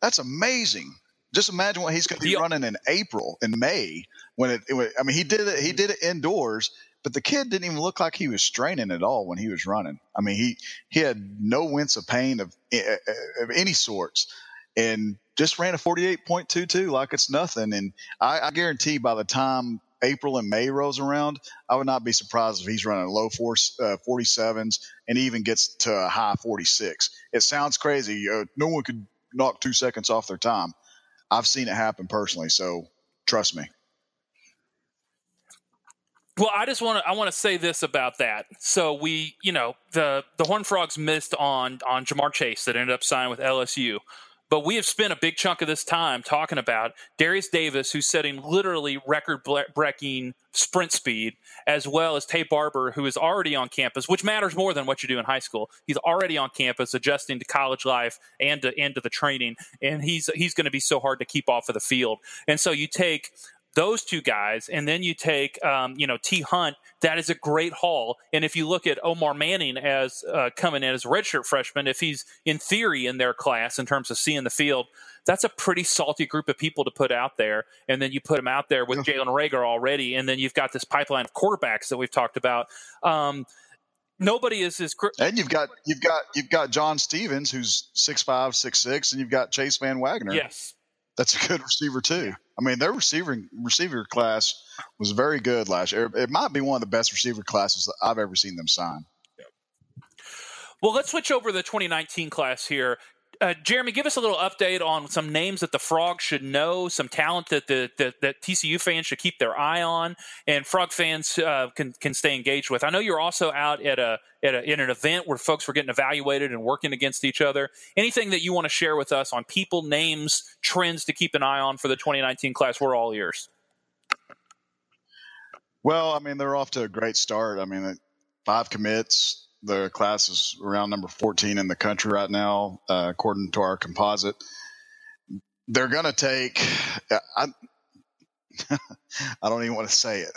that's amazing. Just imagine what he's going to be running in April and May when it, it. I mean, he did it. He did it indoors, but the kid didn't even look like he was straining at all when he was running. I mean, he he had no wince of pain of eh, of any sorts, and just ran a forty eight point two two like it's nothing. And I, I guarantee by the time April and May rolls around, I would not be surprised if he's running low four, uh, 47s and even gets to a high 46. It sounds crazy. Uh, no one could knock two seconds off their time. I've seen it happen personally, so trust me. Well, I just want to I want to say this about that. So we, you know, the the Horned Frogs missed on on Ja'Marr Chase that ended up signing with LSU. But we have spent a big chunk of this time talking about Darius Davis, who's setting literally record breaking sprint speed, as well as Taye Barber, who is already on campus, which matters more than what you do in high school. He's already on campus, adjusting to college life and to, and to the training, and he's he's going to be so hard to keep off of the field. And so you take those two guys, and then you take, um, you know, T. Hunt. That is a great haul. And if you look at Omar Manning as uh, coming in as a redshirt freshman, if he's in theory in their class in terms of seeing the field, that's a pretty salty group of people to put out there. And then you put them out there with Jalen Reagor already, and then you've got this pipeline of quarterbacks that we've talked about. Um, nobody is as gr- And you've got you've got you've got John Stephens, who's six five, six six, and you've got Chase Van Wagner. yes. That's a good receiver too. I mean, their receiver receiver class was very good last year. It might be one of the best receiver classes that I've ever seen them sign. Well, let's switch over to the 2019 class here. Uh, Jeremy, give us a little update on some names that the Frogs should know, some talent that the that, that TCU fans should keep their eye on, and Frog fans uh, can can stay engaged with. I know you're also out at a at a, in an event where folks were getting evaluated and working against each other. Anything that you want to share with us on people, names, trends to keep an eye on for the 2019 class? We're all ears. Well, I mean, they're off to a great start. I mean, five commits, the class is around number 14 in the country right now, uh, according to our composite. They're going to take, I, *laughs* I don't even want to say it.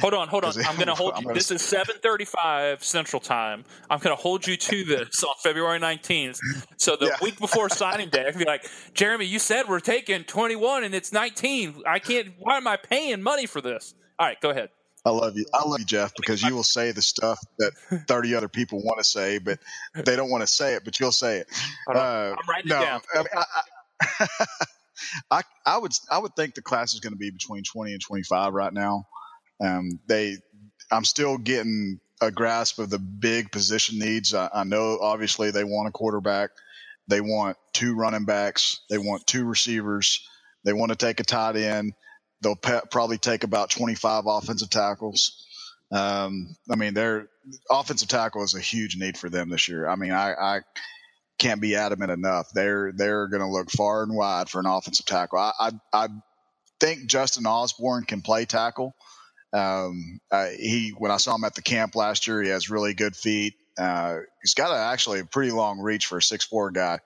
hold on, hold on. *laughs* I'm going to hold you. This is 7:35 Central Time. I'm going to hold you to this on February 19th. So the yeah. week before signing day, I can be like, Jeremy, you said we're taking 21 and it's 19. I can't. Why am I paying money for this? All right, go ahead. I love you. I love you, Geoff, because you will say the stuff that 30 other people want to say, but they don't want to say it, but you'll say it. Uh, I'm writing no, it down. I, mean, I, *laughs* I, I, would, I would think the class is going to be between 20 and 25 right now. Um, they, I'm still getting a grasp of the big position needs. I, I know obviously they want a quarterback. They want two running backs. They want two receivers. They want to take a tight end they'll pe- probably take about 25 offensive tackles. Um, I mean, their offensive tackle is a huge need for them this year. I mean, I, I can't be adamant enough. They're they're going to look far and wide for an offensive tackle. I I, I think Justin Osborne can play tackle. Um, uh, he when I saw him at the camp last year, he has really good feet. Uh, he's got a, actually a pretty long reach for a six four guy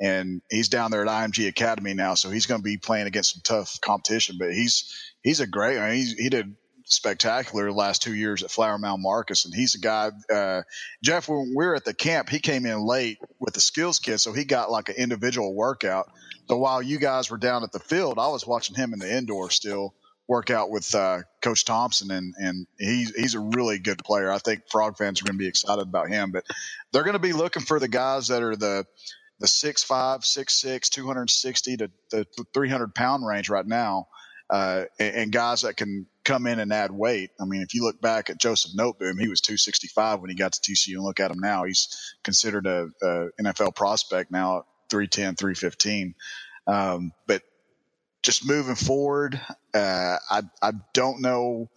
and he's down there at IMG Academy now, so he's going to be playing against some tough competition. But he's he's a great. I mean, he did spectacular the last two years at Flower Mound Marcus, and he's a guy. Uh, Geoff, when we were at the camp, he came in late with the skills kit, so he got like an individual workout. So while you guys were down at the field, I was watching him in the indoor still work out with uh, Coach Thompson, and and he's he's a really good player. I think Frog fans are going to be excited about him, but they're going to be looking for the guys that are the the 6'5", 6'6", 260 to the 300 pound range right now, uh, and, and, guys that can come in and add weight. I mean, if you look back at Joseph Noteboom, he was 265 when he got to TCU, and look at him now. He's considered a, a NFL prospect now, 310, 315. Um, but just moving forward, uh, I, I don't know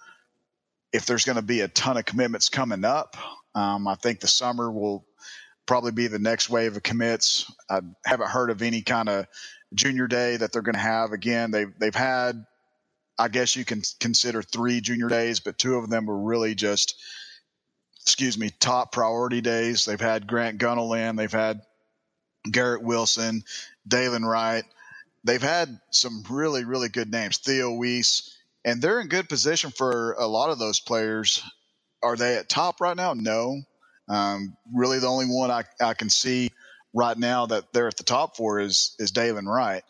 if there's going to be a ton of commitments coming up. Um, I think the summer will probably be the next wave of commits. I haven't heard of any kind of junior day that they're going to have. Again, they've they've had, I guess you can consider three junior days, but two of them were really just, excuse me, top priority days. They've had Grant Gunnell in, they've had Garrett Wilson, Dalen Wright. They've had some really really good names, Theo Wease, and they're in good position for a lot of those players. Are they at top right now? No. Um, really, the only one I, I can see right now that they're at the top for is is Dalen Wright,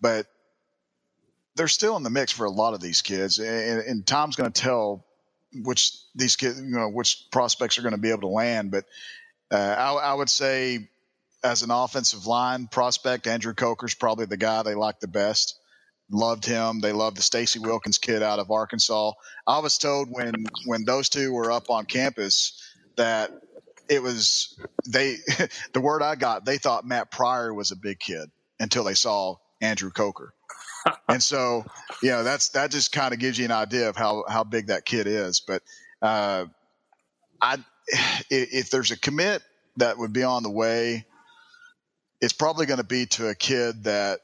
but they're still in the mix for a lot of these kids, and, and Tom's going to tell which these kids, you know, which prospects are going to be able to land. But uh, I, I, would say, as an offensive line prospect, Andrew Coker's probably the guy they like the best. Loved him. They loved the Stacy Wilkins kid out of Arkansas. I was told when when those two were up on campus that it was they *laughs* the word I got they thought Matt Pryor was a big kid until they saw Andrew Coker. and so, you know, that's that just kind of gives you an idea of how how big that kid is. But uh, I, *sighs* if there's a commit that would be on the way, it's probably going to be to a kid that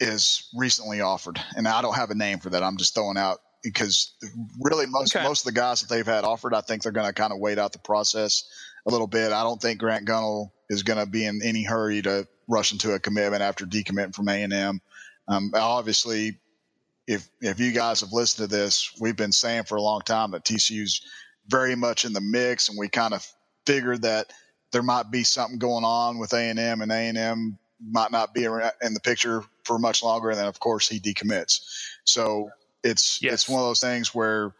is recently offered, and I don't have a name for that. I'm just throwing out because really most okay. most of the guys that they've had offered, I think they're going to kind of wait out the process a little bit. I don't think Grant Gunnell is going to be in any hurry to rush into a commitment after decommitting from A and M. Um, obviously, if if you guys have listened to this, we've been saying for a long time that TCU's very much in the mix, and we kind of figured that there might be something going on with A and M, and A and M might not be in the picture for much longer. And then, of course, he decommits. So it's yes. it's one of those things where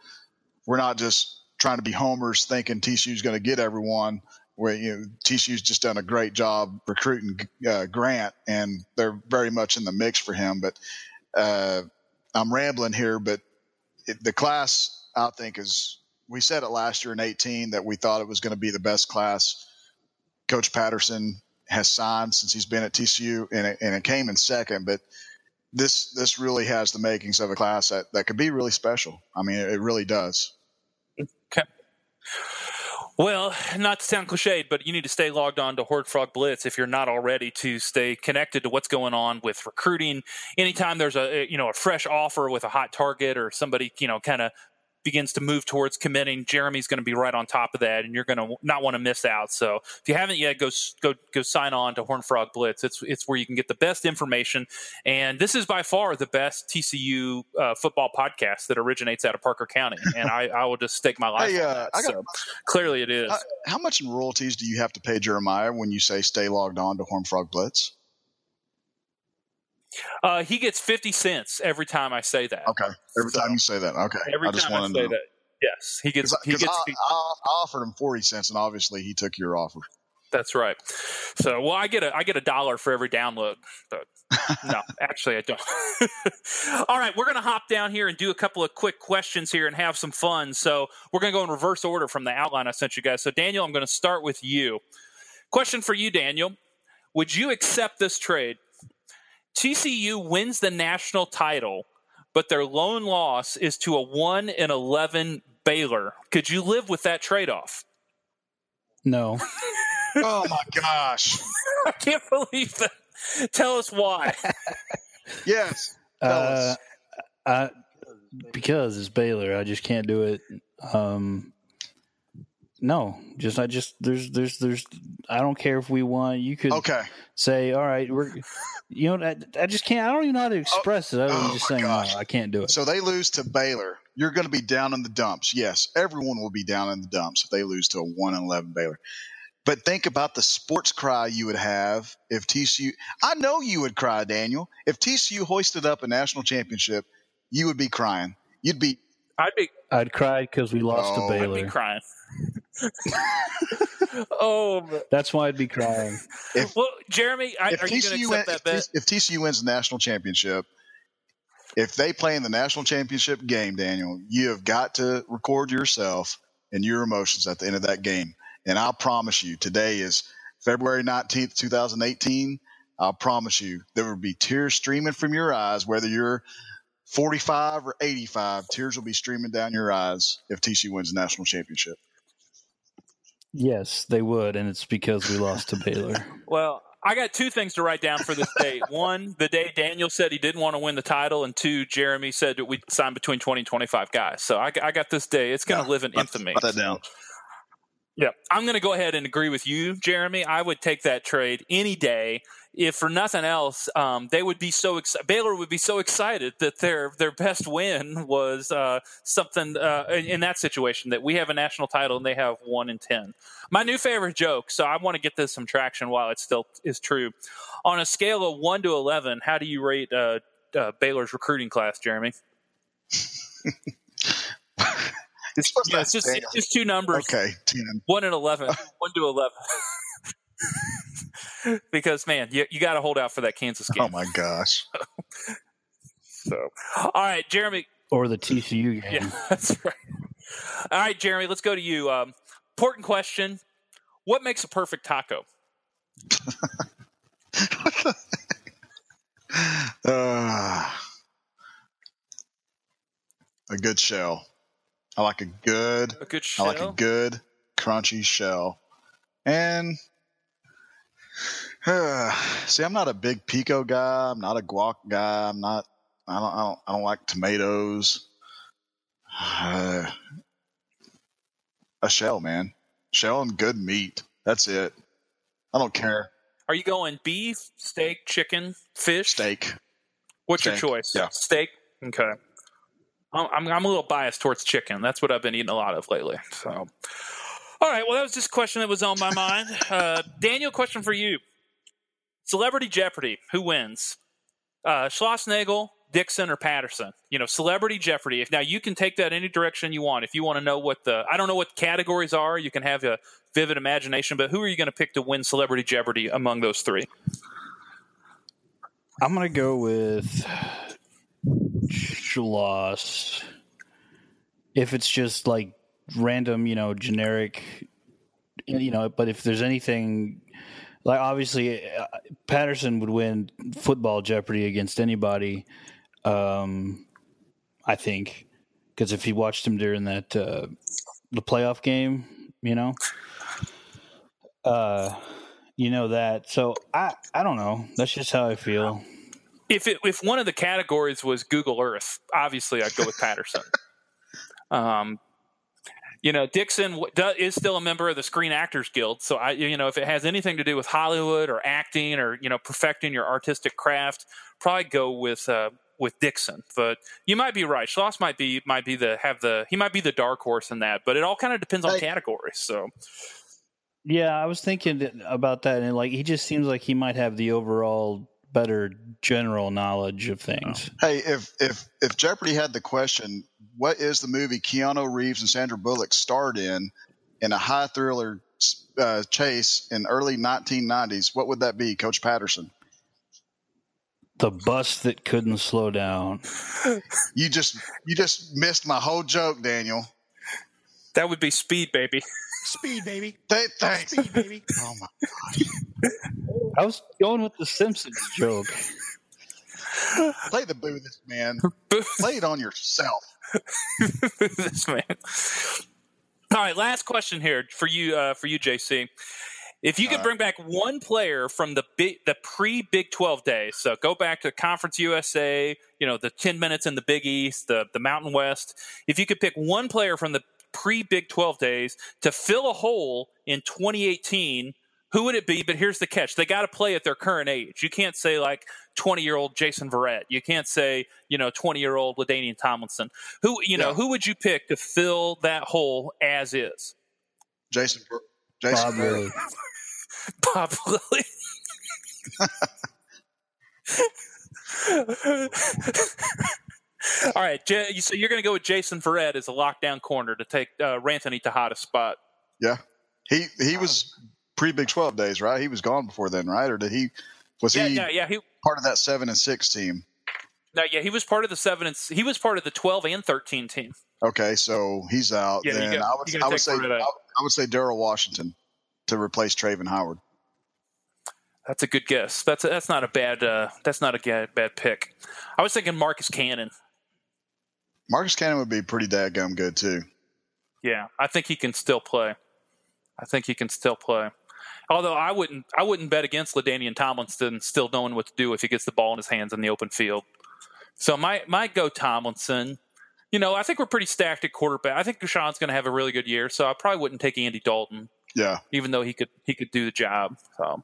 we're not just trying to be homers thinking TCU's going to get everyone. Where you know TCU's just done a great job recruiting uh, Grant, and they're very much in the mix for him. But uh, I'm rambling here, but it, the class I think is we said it last year in 18 that we thought it was going to be the best class. Coach Patterson has signed since he's been at TCU, and it, and it came in second. But this this really has the makings of a class that, that could be really special. I mean, it, really does. Okay. Well, not to sound cliched, but you need to stay logged on to Horned Frog Blitz if you're not already to stay connected to what's going on with recruiting. Anytime there's a you know a fresh offer with a hot target or somebody you know kind of begins to move towards committing, Jeremy's going to be right on top of that, and you're going to not want to miss out. So if you haven't yet, go go go sign on to Horn Frog Blitz. It's it's where you can get the best information, and this is by far the best TCU uh, football podcast that originates out of Parker County, *laughs* and I, I will just stake my life. Hey, on uh, that. I got- so clearly, it is. Uh, how much in royalties do you have to pay Jeremiah when you say stay logged on to Horn Frog Blitz? Uh, he gets fifty cents every time I say that. Okay, every So- time you say that. Okay, Every I just time I say that, yes, he gets. he Because gets. I, I, I offered him forty cents, and obviously he took your offer. That's right. So, well, I get a I get a dollar for every download, but no, *laughs* actually, I don't. *laughs* All right, we're going to hop down here and do a couple of quick questions here and have some fun. So, we're going to go in reverse order from the outline I sent you guys. So, Daniel, I'm going to start with you. Question for you, Daniel: Would you accept this trade? TCU wins the national title, but their lone loss is to a one in eleven Baylor. Could you live with that trade off? No. *laughs* oh my gosh! I can't believe that. Tell us why. *laughs* Yes, Tell Uh, us. I, because it's Baylor, I just can't do it. Um, no, just I just there's there's there's I don't care if we won. You could okay. say, all right, we're you know I, I just can't. I don't even know how to oh, express it other oh than just saying no. I can't do it. So they lose to Baylor. You're going to be down in the dumps. Yes, everyone will be down in the dumps if they lose to a one and eleven Baylor. But think about the sports cry you would have if TCU. I know you would cry, Daniel. If TCU hoisted up a national championship, you would be crying. You'd be I'd be I'd cry because we lost Oh. to I'd Baylor. be crying. Oh but- That's why I'd be crying. well, Jeremy, I, if are you going to TCU, accept win, that if, bet? If TCU wins the national championship, if they play in the national championship game, Daniel, you have got to record yourself and your emotions at the end of that game. And I promise you, today is February 19th, 2018. I promise you, there will be tears streaming from your eyes, whether you're 45 or 85. Tears will be streaming down your eyes if TCU wins the national championship. Yes, they would, and it's because we lost to Baylor. *laughs* Well, I got two things to write down for this date. *laughs* One, the day Daniel said he didn't want to win the title, and two, Jeremy said that we signed between 20 and 25 guys. So I, I got this day. It's going to Yeah, live in infamy. write that down. Yeah, I'm going to go ahead and agree with you, Jeremy. I would take that trade any day. If for nothing else, um, they would be so excited. Baylor would be so excited that their their best win was uh, something uh, in, in that situation that we have a national title and they have one in ten. My new favorite joke. So I want to get this some traction while it still is true. On a scale of one to eleven, how do you rate uh, uh, Baylor's recruiting class, Jeremy? *laughs* It's, yeah, that, it's just it's just two numbers. Okay, 10. One and eleven. *laughs* One to eleven. *laughs* because man, you, you got to hold out for that Kansas game. Oh my gosh. *laughs* So, all right, Jeremy. or the TCU game. Yeah, that's right. All right, Jeremy. Let's go to you. Um, important question: What makes a perfect taco? Uh, a good shell. I like a good, A good I like a good crunchy shell. And uh, see, I'm not a big pico guy. I'm not a guac guy. I'm not. I don't. I don't. I don't like tomatoes. Uh, a shell, man. Shell and good meat. That's it. I don't care. Are you going beef, steak, chicken, fish? Steak. What's your choice? yeah. Steak. Okay. I'm, I'm a little biased towards chicken. That's what I've been eating a lot of lately. So, all right. Well, that was just a question that was on my mind. Uh, Daniel, question for you: Celebrity Jeopardy. Who wins? Uh, Schlossnagel, Dixon, or Patterson? You know, Celebrity Jeopardy. If now you can take that any direction you want. If you want to know what the I don't know what categories are, you can have a vivid imagination. But who are you going to pick to win Celebrity Jeopardy among those three? I'm gonna go with Schloss. If it's just like random, you know, generic, you know, but if there's anything like obviously uh, Patterson would win football Jeopardy against anybody. Um, I think because if you watched him during that uh, the playoff game, you know, uh, you know that. So I I don't know. That's just how I feel. If it, if one of the categories was Google Earth, obviously I'd go with Patterson. *laughs* um, you know, Dixon is still a member of the Screen Actors Guild. So I, you know, if it has anything to do with Hollywood or acting or you know perfecting your artistic craft, probably go with uh, with Dixon. But you might be right. Schloss might be might be the have the he might be the dark horse in that. But it all kind of depends on hey. categories. So. Yeah, I was thinking about that, and like he just seems like he might have the overall better general knowledge of things. Hey, if if if Jeopardy had the question, what is the movie Keanu Reeves and Sandra Bullock starred in in a high thriller uh, chase in early 1990s? What would that be, Coach Patterson? The bus that couldn't slow down. You just you just missed my whole joke, Daniel. That would be Speed, baby. Speed, baby. Th- thanks. Speed, baby. Oh my god. I was going with the Simpsons joke. *laughs* Play the boo this man. *laughs* Play it on yourself. *laughs* this man. All right, last question here for you, uh, for you, JC. If you could bring back one player from the big, the pre Big Twelve days, so go back to Conference USA, you know, the ten minutes in the Big East, the the Mountain West. If you could pick one player from the pre Big Twelve days to fill a hole in 2018, who would it be? But here's the catch: they got to play at their current age. You can't say like 20 year old Jason Verrett. You can't say, you know, 20 year old LaDainian Tomlinson. Who, you know, who would you pick to fill that hole as is? Jason, Jason Bob Lilly. *laughs* Bob Lilly. *laughs* All right, so you're going to go with Jason Verrett as a lockdown corner to take uh, Ranthony Texada's spot. Yeah, he he was pre Big Twelve days, right? He was gone before then, right? Or did he? Was yeah, he? Yeah, yeah, he part of that seven and six team. No, yeah, he was part of the seven and he was part of the twelve and thirteen team. Okay, so he's out. Yeah, then go, I would, I would say I, I would say Daryl Washington to replace Travin Howard. That's a good guess. That's a, that's not a bad uh, that's not a bad pick. I was thinking Marcus Cannon. Marcus Cannon would be pretty dadgum good too. Yeah, I think he can still play. I think he can still play. Although I wouldn't, I wouldn't bet against LaDainian Tomlinson still knowing what to do if he gets the ball in his hands in the open field. So my might go Tomlinson. You know, I think we're pretty stacked at quarterback. I think Deshaun's going to have a really good year, so I probably wouldn't take Andy Dalton. Yeah, even though he could he could do the job. So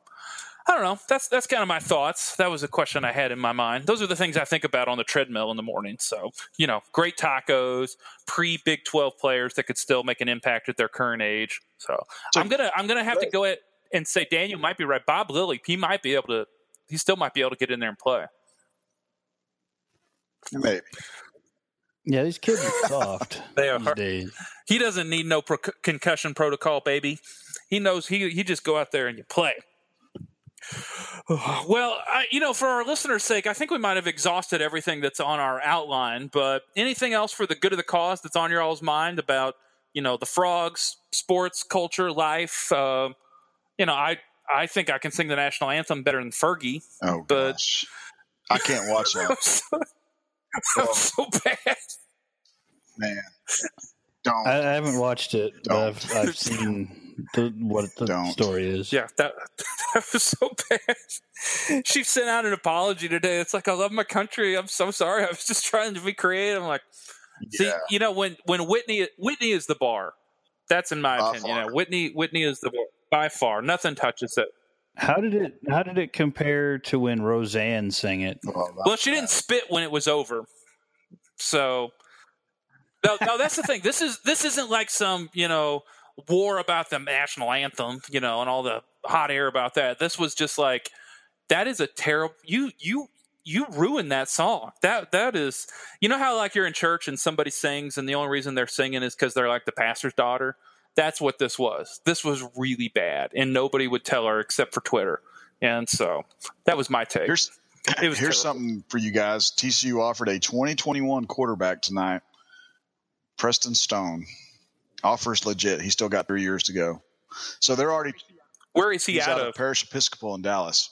I don't know. That's that's kind of my thoughts. That was a question I had in my mind. Those are the things I think about on the treadmill in the morning. So you know, great tacos, pre Big Twelve players that could still make an impact at their current age. So, so I'm gonna I'm gonna have to go at and say Daniel might be right. Bob Lilly, he might be able to. He still might be able to get in there and play. Maybe. Yeah, these kids are soft. *laughs* they are. Days. He doesn't need no pro- concussion protocol, baby. He knows he he just go out there and you play. *sighs* Well, I, you know, for our listeners' sake, I think we might have exhausted everything that's on our outline. But anything else for the good of the cause that's on your all's mind about, you know, the frogs, sports, culture, life? Uh, you know, I I think I can sing the national anthem better than Fergie. Oh, but gosh. I can't watch *laughs* that. so, oh. so bad, man. Don't. I, I haven't watched it, don't. but I've, I've seen the, what the don't. story is. Yeah, that *laughs* that was so bad. She sent out an apology today. It's like I love my country. I'm so sorry. I was just trying to be creative. I'm like, see, yeah. you know, when when Whitney Whitney is the bar. That's in my By opinion. You know, Whitney Whitney is the by far. Nothing touches it. How did it? How did it compare to when Roseanne sang it? Well, she didn't spit when it was over. So, no, no, that's the thing. This is this isn't like some you know war about the national anthem, you know, and all the hot air about that. This was just like that is a terrible. You you you ruined that song. That that is, you know how like you're in church and somebody sings and the only reason they're singing is because they're like the pastor's daughter. That's what this was. This was really bad, and nobody would tell her except for Twitter. And so that was my take. Here's, here's terrible. something for you guys. TCU offered a 2021 quarterback tonight. Preston Stone offers legit. He's still got three years to go. So they're already Where is he out, out of? Parish Episcopal in Dallas.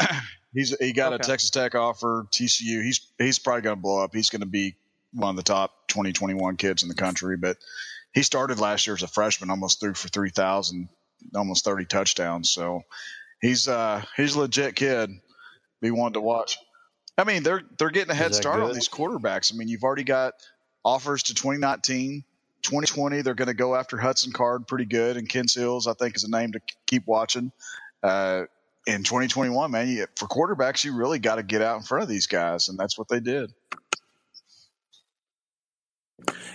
*clears throat* he's he got Okay. a Texas Tech offer. TCU. He's he's probably going to blow up. He's going to be one of the top 20, 21 kids in the country. But he started last year as a freshman, almost threw for three thousand, almost thirty touchdowns. So he's uh he's a legit kid. Be one to watch. I mean, they're they're getting a head that start on these quarterbacks. I mean, you've already got offers to 2019. 2020, they're going to go after Hudson Card pretty good, and Ken Hills, I think, is a name to keep watching. Uh, in 2021, man, you, for quarterbacks, you really got to get out in front of these guys, and that's what they did.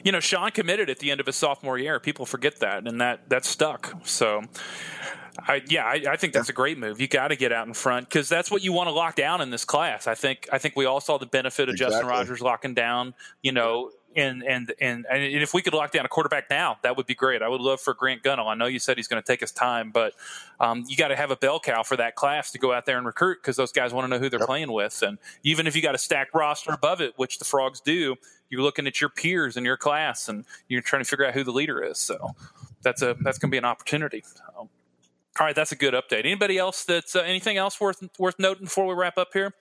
You know, Shawn committed at the end of his sophomore year. People forget that, and that that stuck. So, I, yeah, I, I think that's a great move. You got to get out in front because that's what you want to lock down in this class. I think I think we all saw the benefit of Justin Rogers locking down. You know. And, and and and if we could lock down a quarterback now, that would be great. I would love for Grant Gunnell. I know you said he's going to take his time, but um, you got to have a bell cow for that class to go out there and recruit because those guys want to know who they're Yep. playing with. And even if you got a stacked roster above it, which the Frogs do, you're looking at your peers in your class and you're trying to figure out who the leader is. So that's a that's going to be an opportunity. So, all right, that's a good update. Anybody else that's uh, anything else worth worth noting before we wrap up here?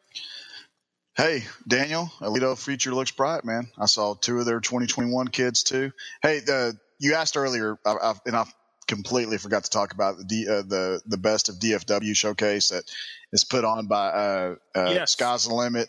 Hey, Daniel, Aledo future looks bright, man. I saw two of their 2021 kids too. Hey, the you asked earlier, I, I, and I completely forgot to talk about the D, uh, the the best of DFW showcase that is put on by uh, uh, Yes. Sky's the Limit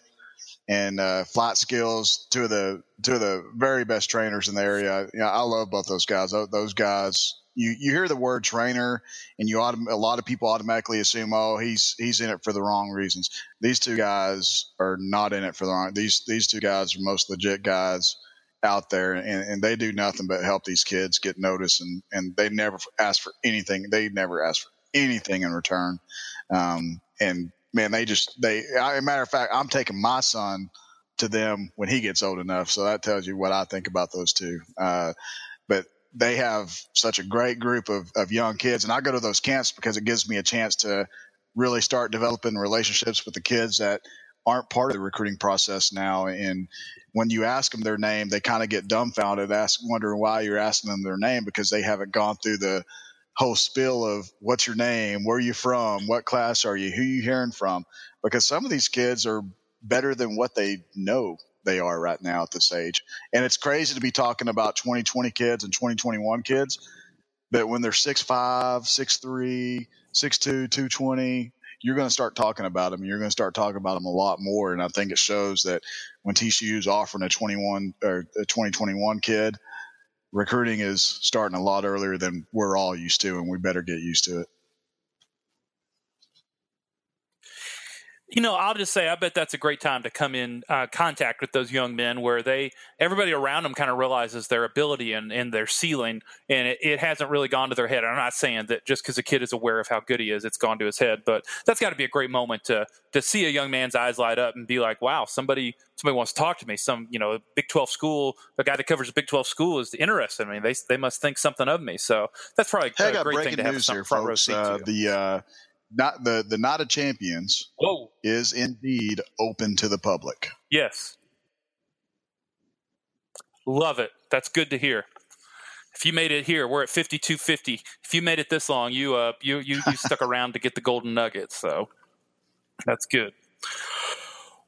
and uh, Flight Skills, two of the two of the very best trainers in the area. Yeah, I love both those guys. Those, those guys, you you hear the word trainer, and you autom- a lot of people automatically assume, oh, he's he's in it for the wrong reasons. These two guys are not in it for the wrong. These these two guys are most legit guys out there, and, and they do nothing but help these kids get noticed, and and they never ask for anything. They never ask for anything in return. Um, and man, they just they. I, a matter of fact, I'm taking my son to them when he gets old enough. So that tells you what I think about those two. Uh, they have such a great group of, of young kids, and I go to those camps because it gives me a chance to really start developing relationships with the kids that aren't part of the recruiting process now. And when you ask them their name, they kind of get dumbfounded, ask, wondering why you're asking them their name because they haven't gone through the whole spill of what's your name, where are you from, what class are you, who are you hearing from, because some of these kids are better than what they know they are right now at this age. And it's crazy to be talking about 2020 kids and 2021 kids, but when they're 6'5, 6'3, 6'2, 220, you're going to start talking about them. You're going to start talking about them a lot more. And I think it shows that when TCU is offering a 21 or a 2021 kid, recruiting is starting a lot earlier than we're all used to, and we better get used to it. You know, I'll just say, I bet that's a great time to come in uh, contact with those young men, where they everybody around them kind of realizes their ability and, and their ceiling, and it, it hasn't really gone to their head. I'm not saying that just because a kid is aware of how good he is, it's gone to his head, but that's got to be a great moment to to see a young man's eyes light up and be like, "Wow, somebody somebody wants to talk to me." Some you know, Big 12 school, the guy that covers a Big 12 school is interested in me. They they must think something of me. So that's probably Hey, I a got great thing breaking to have here, front row folks. seat Uh, the uh, not the the Night of Champions Whoa, is indeed open to the public. Yes. Love it. That's good to hear. If you made it here, we're at 5250. If you made it this long, you uh you you, you *laughs* stuck around to get the golden nugget, so that's good.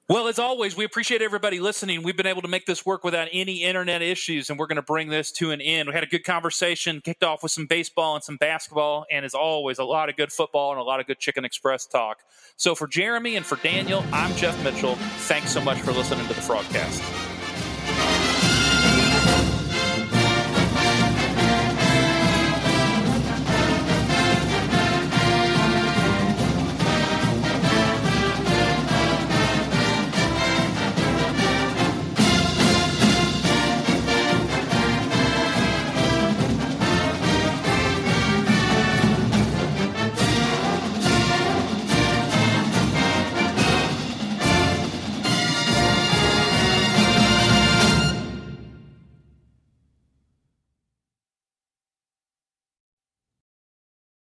Well, as always, we appreciate everybody listening. We've been able to make this work without any internet issues, and we're going to bring this to an end. We had a good conversation, kicked off with some baseball and some basketball, and as always, a lot of good football and a lot of good Chicken Express talk. So for Jeremy and for Daniel, I'm Geoff Mitchell. Thanks so much for listening to the Frogcast.